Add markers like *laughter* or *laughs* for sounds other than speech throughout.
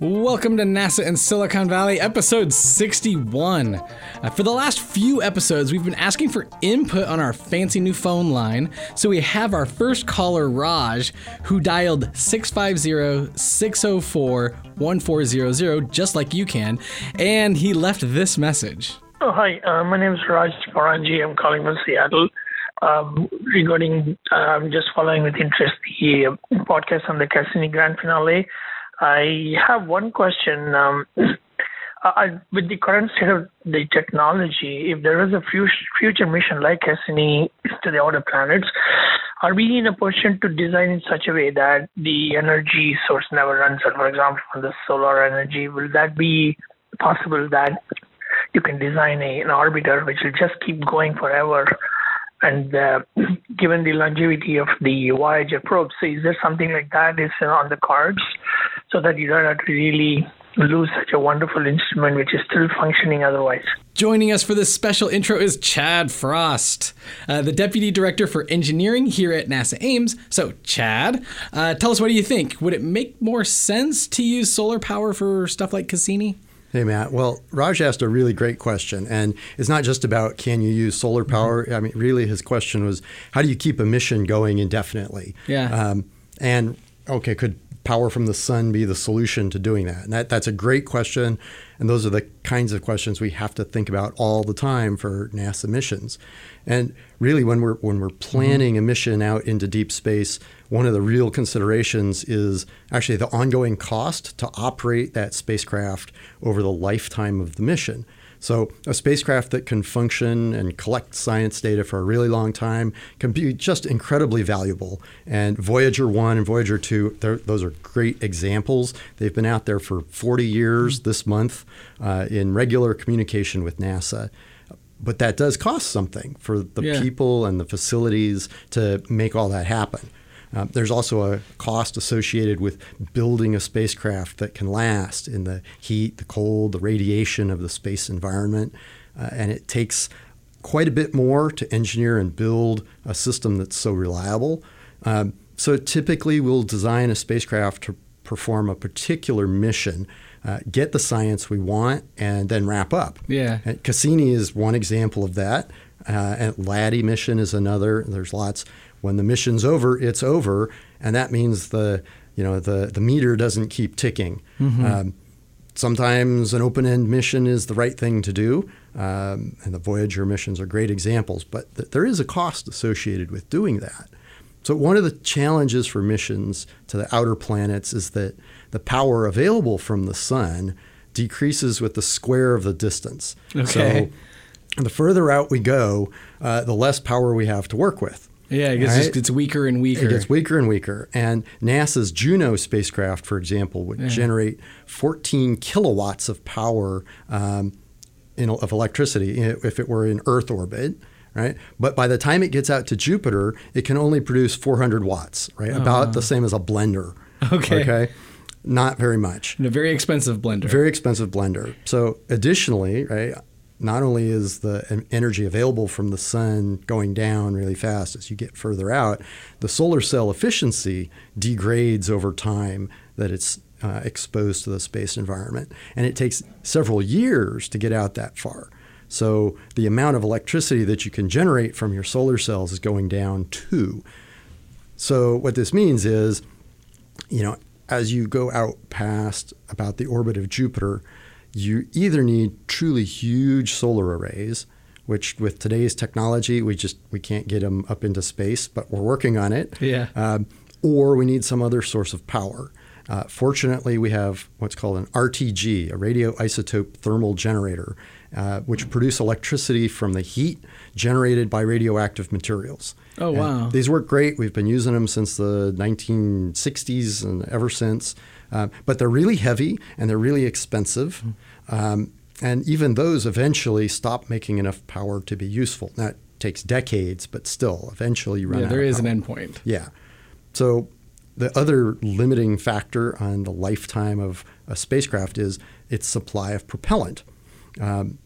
Welcome to NASA in Silicon Valley, episode 61. Uh, for the last few episodes, we've been asking for input on our fancy new phone line. So we have our first caller, Raj, who dialed 650 604 1400, just like you can, and he left this message. Oh, hi. Uh, my name is Raj Paranji. I'm calling from Seattle. Um, regarding, uh, I'm just following with interest the uh, podcast on the Cassini Grand Finale. I have one question. Um, I, *clears throat* with the current state of the technology, if there is a future mission like Cassini to the outer planets, are we in a position to design in such a way that the energy source never runs out? For example, from the solar energy, will that be possible that you can design a, an orbiter which will just keep going forever and uh, *clears throat* given the longevity of the Voyager probe, so is there something like that is on the cards so that you don't have to really lose such a wonderful instrument which is still functioning otherwise? Joining us for this special intro is Chad Frost, uh, the Deputy Director for Engineering here at NASA Ames. So, Chad, uh, tell us what do you think? Would it make more sense to use solar power for stuff like Cassini? Hey, Matt. Well, Raj asked a really great question. And it's not just about can you use solar mm-hmm. power? Mm-hmm. I mean, really, his question was how do you keep a mission going indefinitely? Yeah. Um, and okay, could power from the sun be the solution to doing that? And that, that's a great question. And those are the kinds of questions we have to think about all the time for NASA missions. And really, when we're when we're planning a mission out into deep space, one of the real considerations is actually the ongoing cost to operate that spacecraft over the lifetime of the mission. So, a spacecraft that can function and collect science data for a really long time can be just incredibly valuable. And Voyager 1 and Voyager 2, those are great examples. They've been out there for 40 years this month uh, in regular communication with NASA but that does cost something for the yeah. people and the facilities to make all that happen. Uh, there's also a cost associated with building a spacecraft that can last in the heat, the cold, the radiation of the space environment. Uh, and it takes quite a bit more to engineer and build a system that's so reliable. Um, so typically, we'll design a spacecraft to perform a particular mission uh, get the science we want, and then wrap up. Yeah. And Cassini is one example of that. Uh, and LADEE mission is another. There's lots. When the mission's over, it's over, and that means the you know the the meter doesn't keep ticking. Mm-hmm. Um, sometimes an open-end mission is the right thing to do, um, and the Voyager missions are great examples. But th- there is a cost associated with doing that. So one of the challenges for missions to the outer planets is that the power available from the sun decreases with the square of the distance. Okay. So the further out we go, uh, the less power we have to work with. Yeah, it gets, right? it's weaker and weaker. It gets weaker and weaker. And NASA's Juno spacecraft, for example, would yeah. generate 14 kilowatts of power um, in, of electricity if it were in Earth orbit right? But by the time it gets out to Jupiter, it can only produce 400 watts, right? Uh-huh. About the same as a blender. Okay. Okay. Not very much. And a very expensive blender. Very expensive blender. So additionally, right, not only is the energy available from the sun going down really fast as you get further out, the solar cell efficiency degrades over time that it's uh, exposed to the space environment. And it takes several years to get out that far. So the amount of electricity that you can generate from your solar cells is going down too. So what this means is, you know, as you go out past about the orbit of Jupiter, you either need truly huge solar arrays, which with today's technology we just we can't get them up into space, but we're working on it. Yeah. Um, or we need some other source of power. Uh, fortunately, we have what's called an RTG, a radioisotope thermal generator, uh, which produce electricity from the heat generated by radioactive materials. Oh, wow. These work great. We've been using them since the 1960s and ever since. Uh, but they're really heavy and they're really expensive. Um, and even those eventually stop making enough power to be useful. That takes decades, but still, eventually you run yeah, out. there is power. an endpoint. Yeah. So the other limiting factor on the lifetime of a spacecraft is its supply of propellant. Um,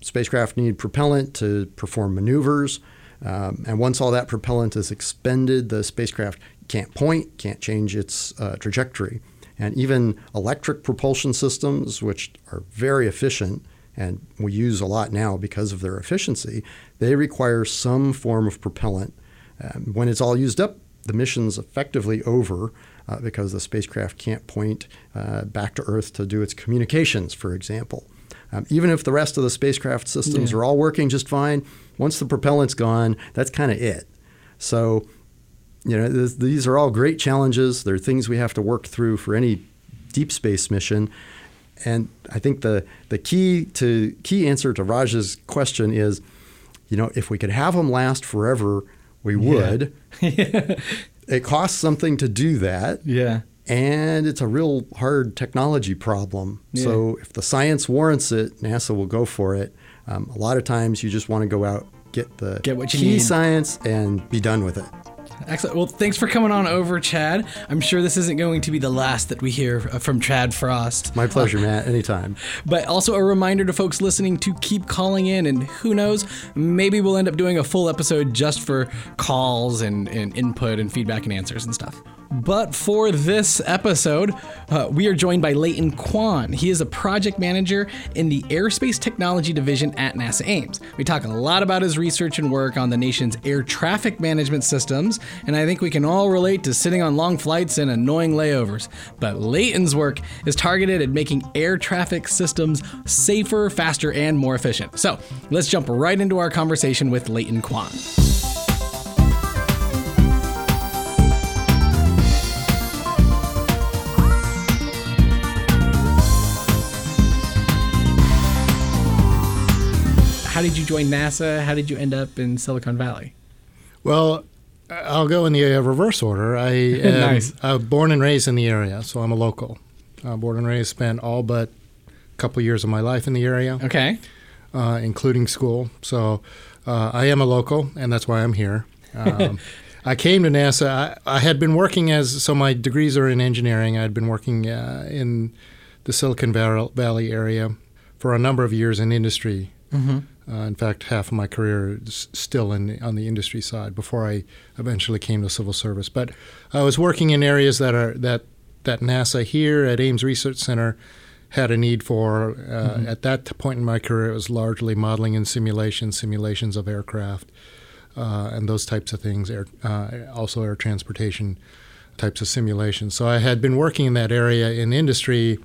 spacecraft need propellant to perform maneuvers. Um, and once all that propellant is expended, the spacecraft can't point, can't change its uh, trajectory. And even electric propulsion systems, which are very efficient and we use a lot now because of their efficiency, they require some form of propellant. Um, when it's all used up, the mission's effectively over uh, because the spacecraft can't point uh, back to Earth to do its communications, for example. Um, even if the rest of the spacecraft systems Yeah. are all working just fine, once the propellant's gone, that's kind of it. So, you know, th- these are all great challenges. They're things we have to work through for any deep space mission. And I think the, the key to key answer to Raj's question is, you know, if we could have them last forever, we would. *laughs* Yeah. it costs something to do that Yeah. and it's a real hard technology problem. Yeah. So if the science warrants it, NASA will go for it. Um, a lot of times you just want to go out, get the Get what you key need. science, and be done with it. Excellent. Well, thanks for coming on over, Chad. I'm sure this isn't going to be the last that we hear uh, from Chad Frost. My pleasure, Matt. Anytime. *laughs* But also a reminder to folks listening to keep calling in, and who knows, maybe we'll end up doing a full episode just for calls and, and input and feedback and answers and stuff. But for this episode, uh, we are joined by Leighton Quon. He is a project manager in the Airspace Technology Division at NASA Ames. We talk a lot about his research and work on the nation's air traffic management systems, and I think we can all relate to sitting on long flights and annoying layovers. But Leighton's work is targeted at making air traffic systems safer, faster, and more efficient. So let's jump right into our conversation with Leighton Quon. How did you join NASA? How did you end up in Silicon Valley? Well, I'll go in the uh, reverse order. I *laughs* am Nice. uh, born and raised in the area, so I'm a local. Uh, born and raised, spent all but a couple years of my life in the area, Okay. uh, including school. So uh, I am a local, and that's why I'm here. Um, *laughs* I came to NASA. I, I had been working as so my degrees are in engineering. I'd been working uh, in the Silicon Valley area for a number of years in industry. Uh, in fact, half of my career is still in on the industry side before I eventually came to civil service. But I was working in areas that are that that NASA here at Ames Research Center had a need for. Uh, At that point in my career, it was largely modeling and simulation, simulations of aircraft, uh, and those types of things. Air, uh, also, air transportation types of simulations. So I had been working in that area in industry,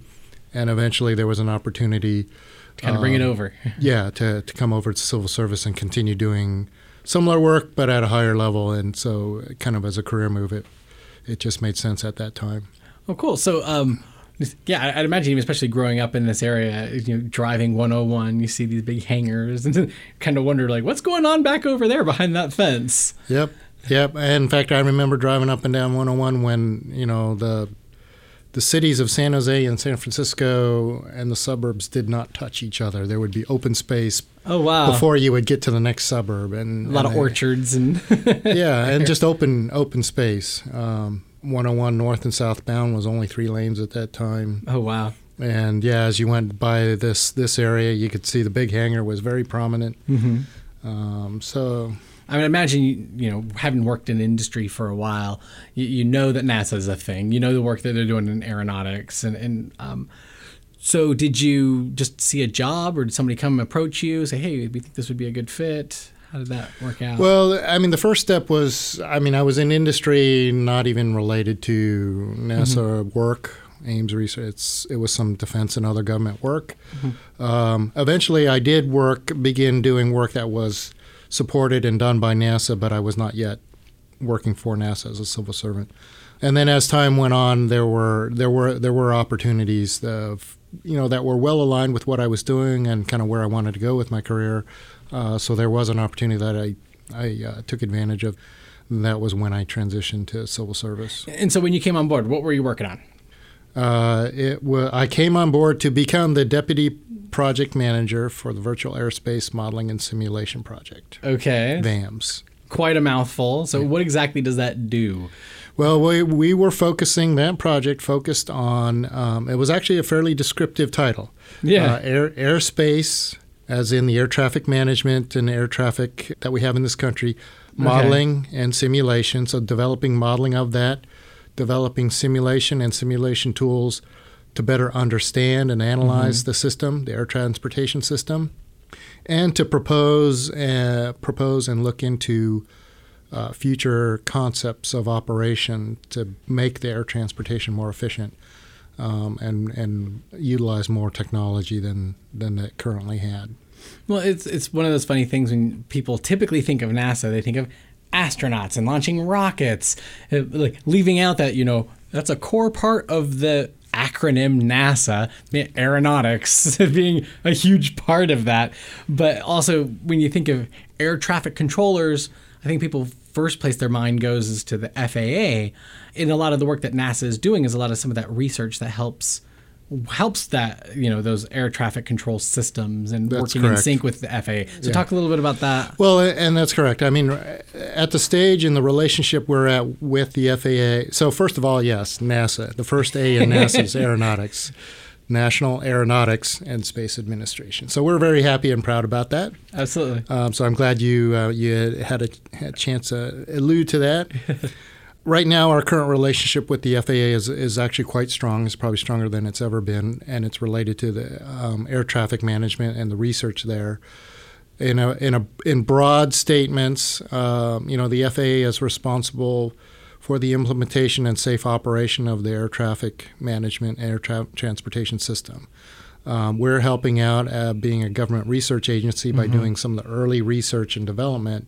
and eventually there was an opportunity Kind of bring it Um, over. yeah, to, to come over to civil service and continue doing similar work, but at a higher level. And so, kind of as a career move, it it just made sense at that time. Oh, cool. So, um, yeah, I'd imagine, especially growing up in this area, you know, driving 101, you see these big hangars, *laughs* and kind of wonder, like, what's going on back over there behind that fence? Yep, yep. And in fact, I remember driving up and down 101 when you know the the cities of San Jose and San Francisco and the suburbs did not touch each other. There would be open space Oh, wow. before you would get to the next suburb, and a lot and of they- orchards and *laughs* yeah, and just open open space. Um, 101 north and southbound was only three lanes at that time. oh wow And yeah, as you went by this this area, you could see the big hangar was very prominent. mm-hmm. Um, so i mean imagine you, you know having worked in industry for a while you, you know that NASA is a thing you know the work that they're doing in aeronautics and, and um, so did you just see a job or did somebody come approach you say hey we think this would be a good fit how did that work out well, I mean, the first step was I mean, I was in industry, not even related to NASA work. Ames research. It's, it was some defense and other government work. Um, eventually, I did work, begin doing work that was supported and done by NASA, but I was not yet working for NASA as a civil servant. And then as time went on, there were there were there were opportunities of you know that were well aligned with what I was doing and kind of where I wanted to go with my career. Uh, so there was an opportunity that I I uh, took advantage of. That was when I transitioned to civil service. and so when you came on board what were you working on Uh, it wa I came on board to become the deputy project manager for the Virtual Airspace Modeling and Simulation Project, okay VAMS. quite a mouthful so what exactly does that do Well, we, we were focusing, that project focused on, um, it was actually a fairly descriptive title. Yeah. Uh, air, airspace, as in the air traffic management and air traffic that we have in this country, modeling and simulation. So developing modeling of that developing simulation and simulation tools to better understand and analyze Mm-hmm. the system, the air transportation system, and to propose uh, propose and look into uh, future concepts of operation to make the air transportation more efficient um, and and utilize more technology than than it currently had. Well, it's it's one of those funny things when people typically think of NASA, they think of astronauts and launching rockets, uh, like leaving out that you know that's a core part of the acronym NASA, aeronautics *laughs* being a huge part of that. But also when you think of air traffic controllers, I think people first place their mind goes is to the FAA. And a lot of the work that NASA is doing is a lot of some of that research that helps helps that you know those air traffic control systems and That's working in sync with the FAA. So talk a little bit about that. Well, and that's correct. I mean, at the stage in the relationship we're at with the FAA. So first of all, yes, NASA. The first A in *laughs* NASA is aeronautics, National Aeronautics and Space Administration. So we're very happy and proud about that. Absolutely. Um, so I'm glad you uh, you had a, had a chance to allude to that. *laughs* right now, our current relationship with the FAA is, is actually quite strong. It's probably stronger than it's ever been, and it's related to the um, air traffic management and the research there. In a, in a in broad statements, um, you know, the FAA is responsible for the implementation and safe operation of the air traffic management air tra- transportation system. Um, we're helping out, uh, being a government research agency, by doing some of the early research and development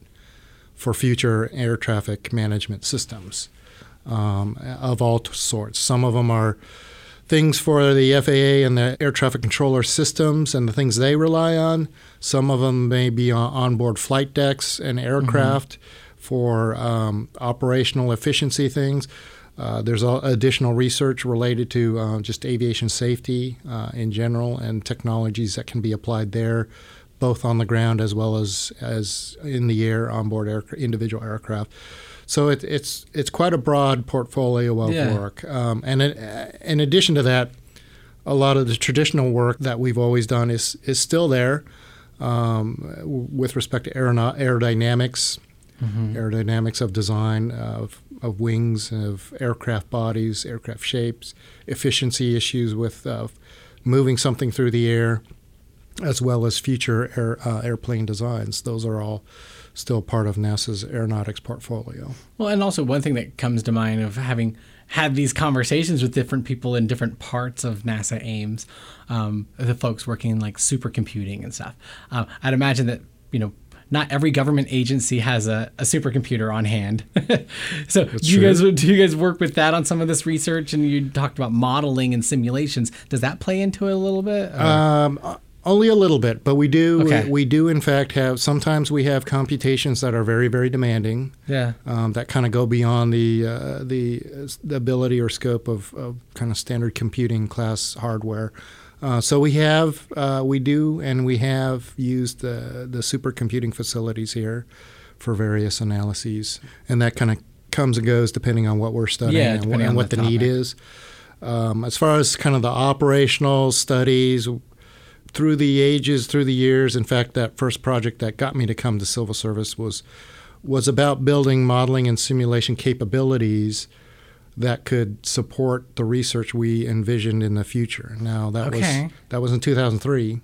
for future air traffic management systems um, of all t- sorts. Some of them are things for the FAA and the air traffic controller systems and the things they rely on. Some of them may be on onboard flight decks and aircraft for um, operational efficiency things. Uh, there's a- additional research related to uh, just aviation safety uh, in general and technologies that can be applied there, both on the ground as well as, as in the air onboard air, individual aircraft. So it, it's it's quite a broad portfolio of Yeah. work. Um, and it, in addition to that, a lot of the traditional work that we've always done is is still there um, with respect to aeronaut- aerodynamics, aerodynamics of design of, of wings, of aircraft bodies, aircraft shapes, efficiency issues with uh, moving something through the air, as well as future air, uh, airplane designs. Those are all still part of NASA's aeronautics portfolio. Well, and also one thing that comes to mind of having had these conversations with different people in different parts of NASA Ames, um, the folks working in like supercomputing and stuff. Um, I'd imagine that you know not every government agency has a, a supercomputer on hand. *laughs* so do you true. guys do you guys work with that on some of this research? And you talked about modeling and simulations. Does that play into it a little bit? Um, uh, only a little bit, but we do Okay. we do in fact have sometimes we have computations that are very very demanding. yeah. um, that kind of go beyond the uh, the, the ability or scope of, of kind of standard computing class hardware. Uh, so we have uh, we do and we have used the the supercomputing facilities here for various analyses, and that kind of comes and goes depending on what we're studying Yeah, and, depending and on what the the, need is. Um, as far as kind of the operational studies, through the ages, through the years. In fact, that first project that got me to come to civil service was was about building modeling and simulation capabilities that could support the research we envisioned in the future. Now that Okay. was that was in 2003.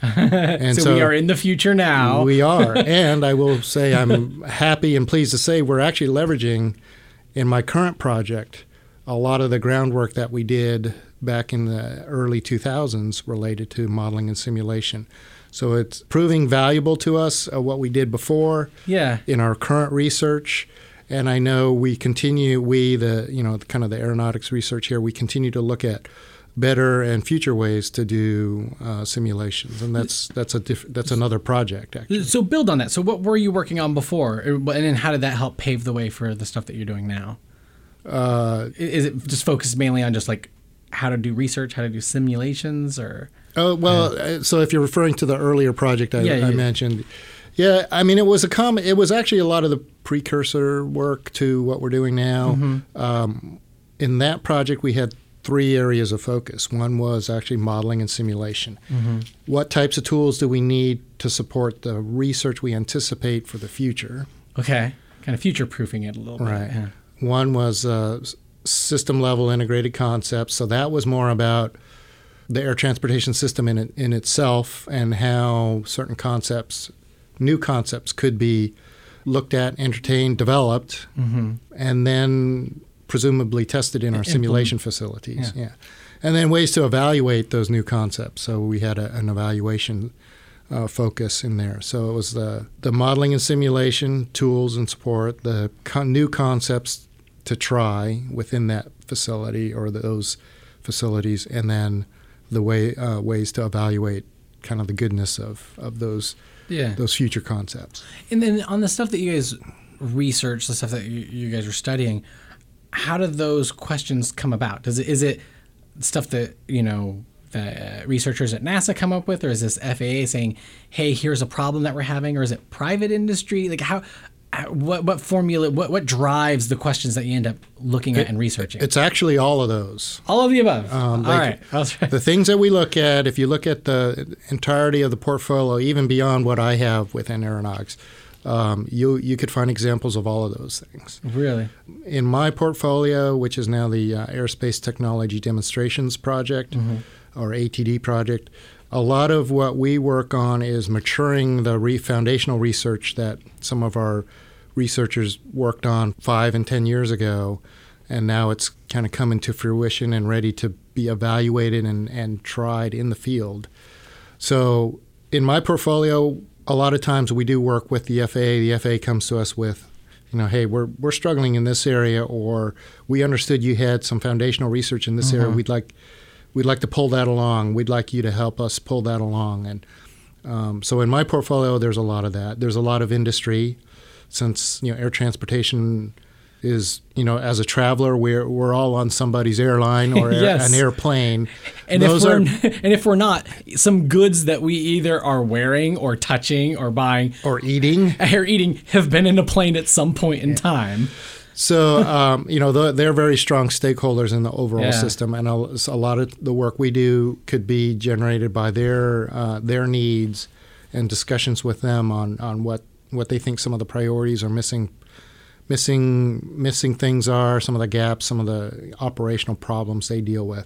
*laughs* and so, we are in the future now. we are. *laughs* and I will say I'm happy and pleased to say we're actually leveraging in my current project a lot of the groundwork that we did back in the early 2000s related to modeling and simulation. So it's proving valuable to us uh, what we did before yeah. in our current research. And I know we continue, we, the, you know, kind of the aeronautics research here, we continue to look at better and future ways to do uh, simulations. And that's, that's, a diff- that's another project, actually. So build on that. So what were you working on before, and then how did that help pave the way for the stuff that you're doing now? Uh, Is it just focused mainly on just like how to do research, how to do simulations, or Oh well, uh, so if you're referring to the earlier project I, Yeah, I yeah. mentioned, yeah, I mean it was a com- It was actually a lot of the precursor work to what we're doing now. Mm-hmm. Um, in that project, we had three areas of focus. One was actually modeling and simulation. Mm-hmm. What types of tools do we need to support the research we anticipate for the future? okay, kind of future proofing it a little bit. Right. yeah. One was uh, system level integrated concepts. So that was more about the air transportation system in it, in itself and how certain concepts, new concepts, could be looked at, entertained, developed, Mm-hmm. and then presumably tested in our Implement- simulation facilities. Yeah. Yeah. And then ways to evaluate those new concepts. So we had a, an evaluation uh, focus in there. So it was the, the modeling and simulation tools and support, the con- new concepts to try within that facility or those facilities, and then the way uh, ways to evaluate kind of the goodness of, of those Yeah. those future concepts. And then on the stuff that you guys research, the stuff that you, you guys are studying, how do those questions come about? Does it is it stuff that you know the researchers at NASA come up with, or is this FAA saying, "Hey, here's a problem that we're having," or is it private industry? Like how? What what formula? What what drives the questions that you end up looking at and researching? It's actually all of those. All of the above. Um, All *laughs* right. The things that we look at, if you look at the entirety of the portfolio, even beyond what I have within aeronautics, um, you you could find examples of all of those things. really. In my portfolio, which is now the uh, Airspace Technology Demonstrations Project or ATD project, a lot of what we work on is maturing the re- foundational research that some of our researchers worked on five and ten years ago, and now it's kind of coming to fruition and ready to be evaluated and, and tried in the field. So in my portfolio, a lot of times we do work with the FAA. The FAA comes to us with, you know, hey, we're we're struggling in this area, or we understood you had some foundational research in this area. Mm-hmm. We'd like we'd like to pull that along. We'd like you to help us pull that along. And um, so in my portfolio, there's a lot of that. There's a lot of industry, since you know air transportation is you know as a traveler we're we're all on somebody's airline or *laughs* air- Yes. an airplane. *laughs* And Those if we're are *laughs* and if we're not, some goods that we either are wearing or touching or buying or eating. or eating have been in a plane at some point in time. So, um, you know, they're, they're very strong stakeholders in the overall Yeah. system, and a, a lot of the work we do could be generated by their uh, their needs and discussions with them on, on what, what they think some of the priorities are missing missing missing things are, some of the gaps, some of the operational problems they deal with.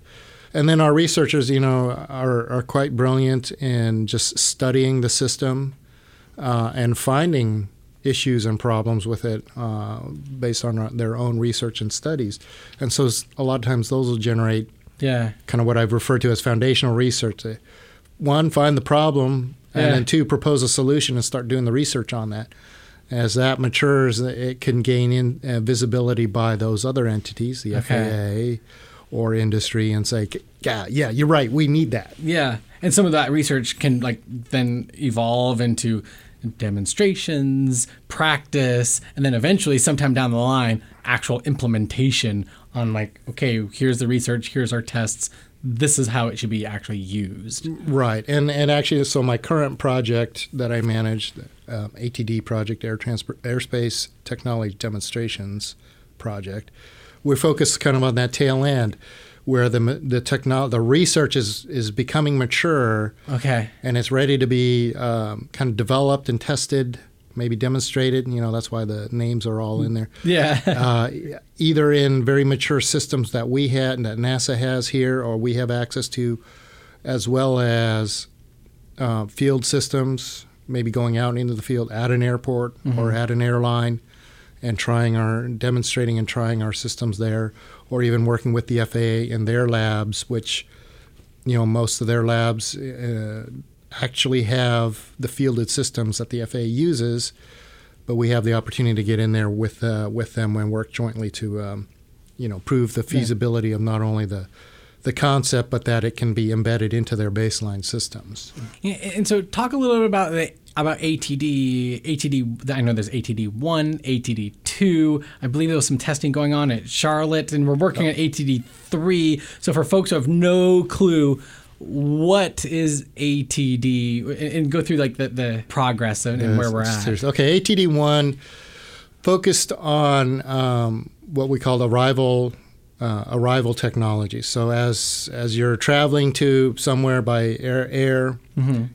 And then our researchers, you know, are, are quite brilliant in just studying the system uh, and finding issues and problems with it uh, based on their own research and studies. And so a lot of times those will generate Yeah. kind of what I've referred to as foundational research. One, find the problem, and Yeah. then two, propose a solution and start doing the research on that. As that matures, it can gain in, uh, visibility by those other entities, the Okay. FAA or industry, and say, "Yeah, yeah, you're right. We need that." Yeah. And some of that research can like then evolve into demonstrations, practice, and then eventually sometime down the line, actual implementation on like, okay, here's the research, here's our tests. This is how it should be actually used. Right, and and actually, so my current project that I manage, um, ATD project, Air Transport Airspace Technology Demonstrations project, we're focused kind of on that tail end, where the the techno- the research is is becoming mature Okay. and it's ready to be um, kind of developed and tested, maybe demonstrated. You know, that's why the names are all in there Yeah. *laughs* uh, either in very mature systems that we had and that NASA has here, or we have access to, as well as uh, field systems, maybe going out into the field at an airport or at an airline, and trying our demonstrating and trying our systems there, or even working with the FAA in their labs, which you know most of their labs uh, actually have the fielded systems that the FAA uses but we have the opportunity to get in there with uh, with them and work jointly to um, you know prove the feasibility of not only the the concept but that it can be embedded into their baseline systems. Yeah, and so talk a little bit about the about ATD. ATD. I know there's ATD one, ATD two. I believe there was some testing going on at Charlotte, and we're working on ATD three. So for folks who have no clue. What is ATD? And- go through like the, the progress and, and where we're at. Seriously. Okay, ATD one focused on um, what we call arrival uh, arrival technology. So as as you're traveling to somewhere by air, air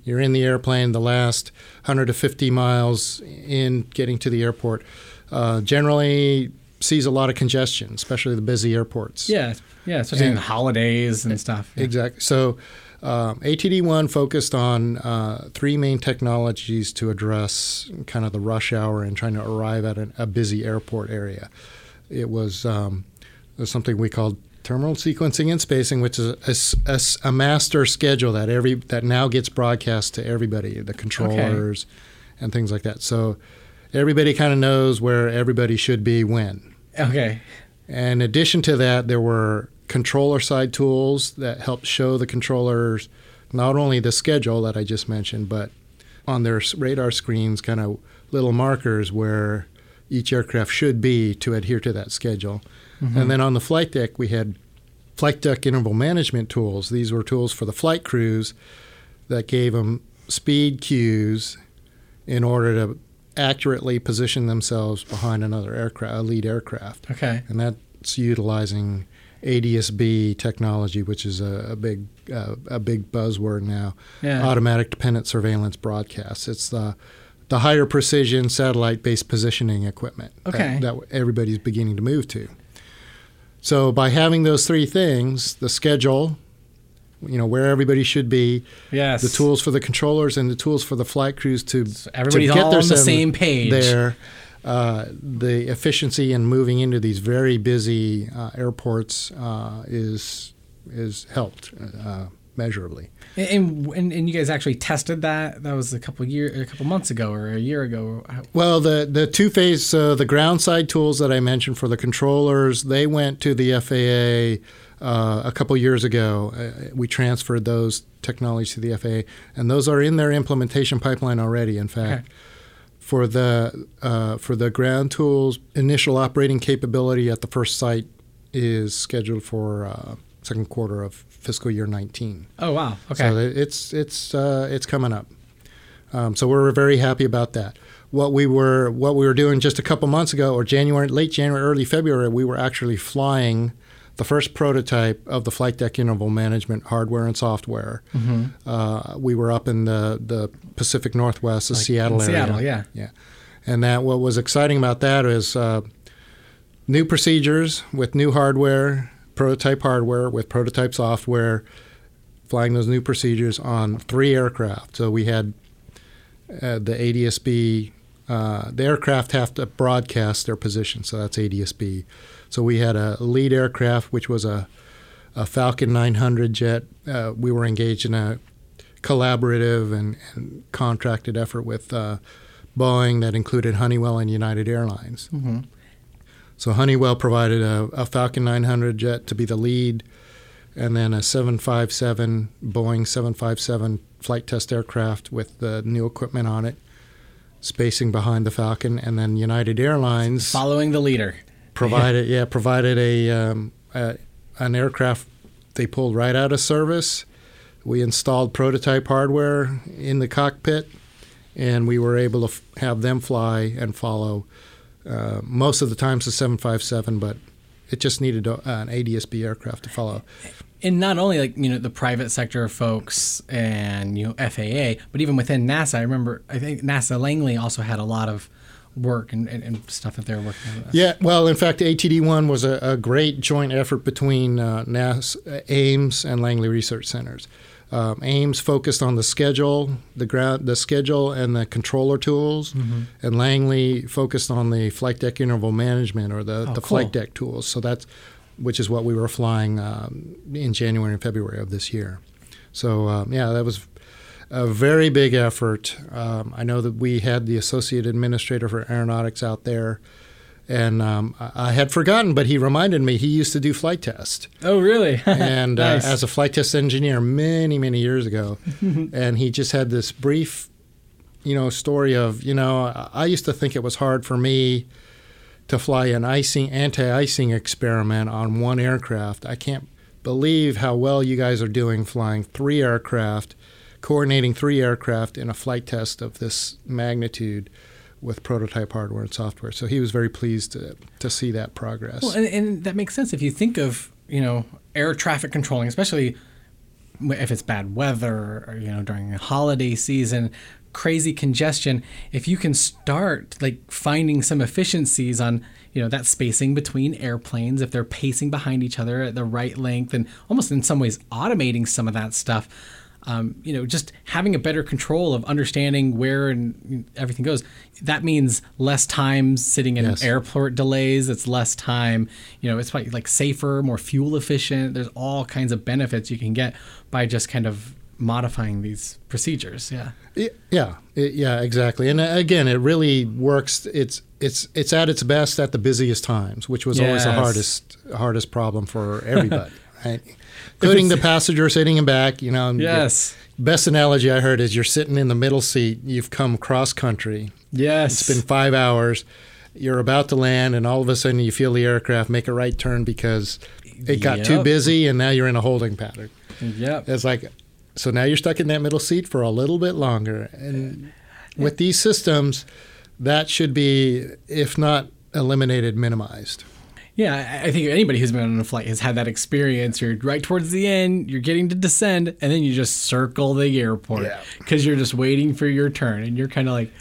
you're in the airplane. The last 100 to 50 miles in getting to the airport, uh, generally sees a lot of congestion, especially the busy airports. Yeah, yeah, especially in And- the holidays and stuff. Yeah. Exactly. So, um, ATD1 focused on uh, three main technologies to address kind of the rush hour and trying to arrive at an, a busy airport area. It was, um, was something we called terminal sequencing and spacing, which is a master schedule that every that now gets broadcast to everybody, the controllers, and things like that. So. Everybody kind of knows where everybody should be when. Okay. And in addition to that, there were controller side tools that helped show the controllers not only the schedule that I just mentioned, but on their radar screens, kind of little markers where each aircraft should be to adhere to that schedule. And then on the flight deck, we had flight deck interval management tools. These were tools for the flight crews that gave them speed cues in order to accurately position themselves behind another aircraft, a lead aircraft Okay. and that's utilizing ADSB technology, which is a, a big uh, a big buzzword now. Yeah. Automatic dependent surveillance broadcasts. It's the the higher precision satellite based positioning equipment that- that, everybody's beginning to move to. So by having those three things, the schedule, you know where everybody should be, Yes. the tools for the controllers, and the tools for the flight crews to everybody's to get all on the same page. There, uh, the efficiency in moving into these very busy uh, airports uh, is is helped uh, measurably. And, and and you guys actually tested that. That was a couple year, a couple months ago, or a year ago. Well, the the two phase, uh, the ground side tools that I mentioned for the controllers, they went to the FAA uh, a couple years ago. Uh, we transferred those technologies to the FAA, and those are in their implementation pipeline already. In fact, Okay. for the uh, for the ground tools, initial operating capability at the first site is scheduled for uh, second quarter of fiscal year 19. Oh wow. Okay. So it's it's uh, it's coming up. Um, so we're very happy about that. What we were what we were doing just a couple months ago, or January, late January, early February, we were actually flying the first prototype of the flight deck interval management hardware and software. Uh, we were up in the the Pacific Northwest, the Like Seattle area. Seattle, yeah. yeah. And that what was exciting about that is uh, new procedures with new hardware, prototype hardware with prototype software, flying those new procedures on three aircraft. So we had uh, the ADSB. Uh, the aircraft have to broadcast their position, so that's ADSB. So we had a lead aircraft, which was a, a Falcon 900 jet. Uh, we were engaged in a collaborative and, and contracted effort with uh, Boeing that included Honeywell and United Airlines. Mhm. So Honeywell provided a, a Falcon 900 jet to be the lead, and then a 757 Boeing 757 flight test aircraft with the new equipment on it, spacing behind the Falcon, and then United Airlines Following the leader. provided *laughs* yeah provided a, um, a an aircraft they pulled right out of service. We installed prototype hardware in the cockpit, and we were able to f- have them fly and follow. Uh, most of the times the 757, but it just needed a, an ADSB aircraft to follow. and not only like you know the private sector folks and you know FAA, but even within NASA. I remember I think NASA Langley also had a lot of work and, and, and stuff that they were working on. Yeah, well, in fact, ATD1 was a, a great joint effort between uh, NASA, Ames, and Langley Research Centers. Um, Ames focused on the schedule, the ground, the schedule, and the controller tools, and Langley focused on the flight deck interval management or the, Oh, the cool. flight deck tools. So that's which is what we were flying um, in January and February of this year. So um, yeah, that was a very big effort. Um, I know that we had the associate administrator for aeronautics out there, and um, I had forgotten, but he reminded me he used to do flight test, Oh really? *laughs* and Nice. uh, as a flight test engineer many many years ago, *laughs* and he just had this brief, you know, story of you know I- I used to think it was hard for me to fly an icing anti-icing experiment on one aircraft. I can't believe how well you guys are doing flying three aircraft, coordinating three aircraft in a flight test of this magnitude with prototype hardware and software. So he was very pleased to, to see that progress. Well, and, and that makes sense if you think of you know air traffic controlling, especially if it's bad weather or you know during a holiday season. crazy congestion, if you can start like finding some efficiencies on you know that spacing between airplanes if they're pacing behind each other at the right length and almost in some ways automating some of that stuff um, you know just having a better control of understanding where and everything goes that means less time sitting in Yes. airport delays it's less time you know it's probably like safer more fuel efficient there's all kinds of benefits you can get by just kind of modifying these procedures yeah Yeah, yeah, exactly. And uh, again, it really works. It's it's it's at its best at the busiest times, which was always the hardest hardest problem for everybody, *laughs* right? Including the passenger sitting in back. You know. yes Best analogy I heard is you're sitting in the middle seat. You've come cross country. yes It's been five hours. You're about to land, and all of a sudden you feel the aircraft make a right turn because it got too busy, and now you're in a holding pattern. yep It's like, so now you're stuck in that middle seat for a little bit longer. And with these systems, that should be, if not eliminated, minimized. Yeah, I- think anybody who's been on a flight has had that experience. You're right towards the end, you're getting to descend, and then you just circle the airport Yeah. because you're just waiting for your turn, and you're kind of like,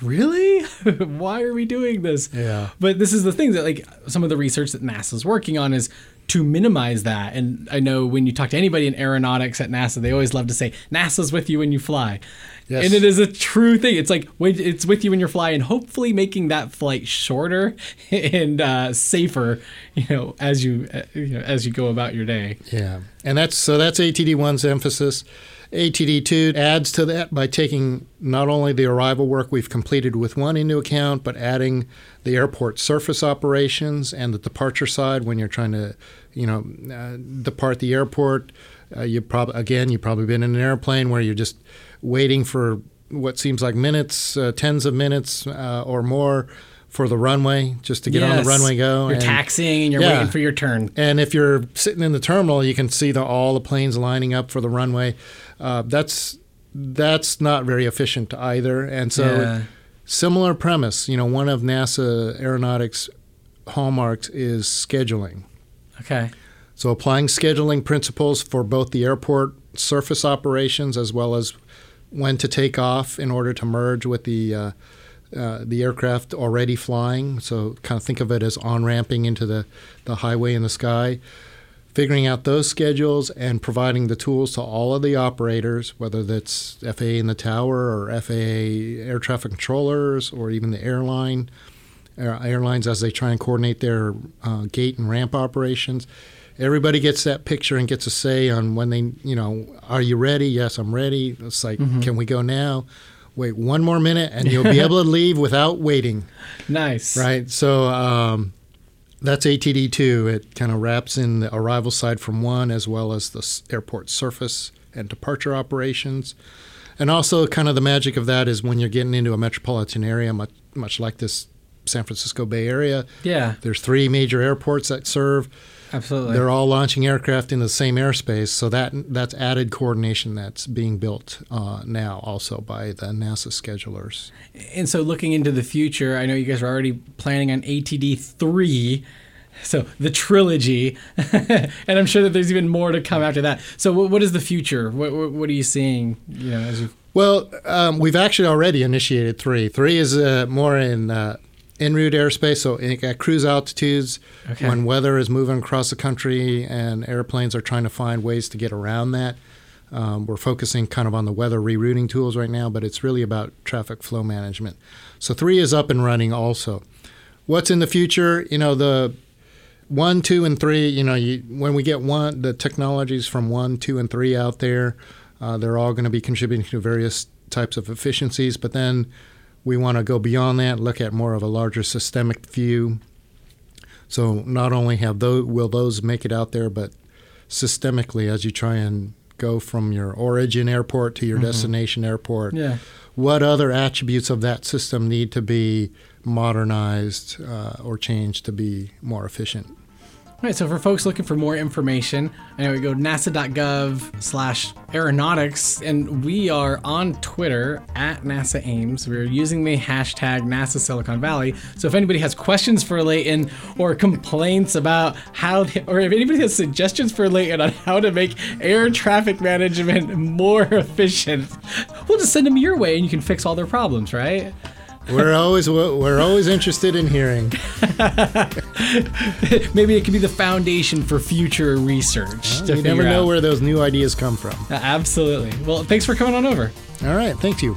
really? *laughs* Why are we doing this? Yeah. But this is the thing that like some of the research that NASA's working on is to minimize that. And I know when you talk to anybody in aeronautics at NASA, they always love to say NASA's with you when you fly. Yes. And it is a true thing. It's like it's with you when you're flying, hopefully making that flight shorter *laughs* and uh, safer, you know, as you, uh, you know, as you go about your day. Yeah. And that's so that's ATD 1's emphasis. ATD 2 adds to that by taking not only the arrival work we've completed with one into account, but adding the airport surface operations and the departure side when you're trying to, you know, uh, depart the airport. Uh, you probably again, you've probably been in an airplane where you're just waiting for what seems like minutes, uh, tens of minutes uh, or more for the runway just to get on the runway go. You're and- taxiing and you're Yeah. waiting for your turn. and if you're sitting in the terminal, you can see the, all the planes lining up for the runway. Uh, that's that's not very efficient either. And so, Yeah. similar premise. You know, one of NASA aeronautics hallmarks is scheduling. Okay. So, applying scheduling principles for both the airport surface operations as well as when to take off in order to merge with the uh, uh, the aircraft already flying. So, kind of think of it as on ramping into the, the highway in the sky. Figuring out those schedules and providing the tools to all of the operators, whether that's FAA in the tower or FAA air traffic controllers or even the airline airlines as they try and coordinate their uh, gate and ramp operations. Everybody gets that picture and gets a say on when they, you know, are you ready? Yes, I'm ready. It's like, can we go now? Wait one more minute and you'll be able to *laughs* leave without waiting, Nice. right? So um, that's ATD2. It kind of wraps in the arrival side from one as well as the airport surface and departure operations. And also, kind of the magic of that is when you're getting into a metropolitan area, much, much like this San Francisco Bay Area, Yeah. there's three major airports that serve. Absolutely. They're all launching aircraft in the same airspace, so that that's added coordination that's being built uh, now also by the NASA schedulers. And so, looking into the future, I know you guys are already planning on ATD three, so the trilogy, *laughs* and I'm sure that there's even more to come after that. So, what, what is the future? What, what, what are you seeing? You know, as you Well, um, we've actually already initiated three. Three is uh, more in uh, en route airspace, so at cruise altitudes, Okay. when weather is moving across the country and airplanes are trying to find ways to get around that. Um, we're focusing kind of on the weather rerouting tools right now, but it's really about traffic flow management. So three is up and running also. What's in the future? You know, the one, two, and three. You know, you, when we get one, the technologies from one, two, and three out there, uh, they're all going to be contributing to various types of efficiencies. But then we want to go beyond that, look at more of a larger systemic view. So not only have those, will those make it out there, but systemically as you try and go from your origin airport to your destination airport, yeah. what other attributes of that system need to be modernized uh, or changed to be more efficient? All right, so for folks looking for more information, I know we go to nasa.gov slash aeronautics, and we are on Twitter at NASA Ames. We're using the hashtag NASA Silicon Valley. So if anybody has questions for Leighton or complaints about how, or if anybody has suggestions for Leighton on how to make air traffic management *laughs* more efficient, we'll just send them your way, and you can fix all their problems, right? We're always we're always interested in hearing. *laughs* Maybe it could be the foundation for future research. to you never know out. where those new ideas come from. Uh, Absolutely. Well, thanks for coming on over. All right, thank you.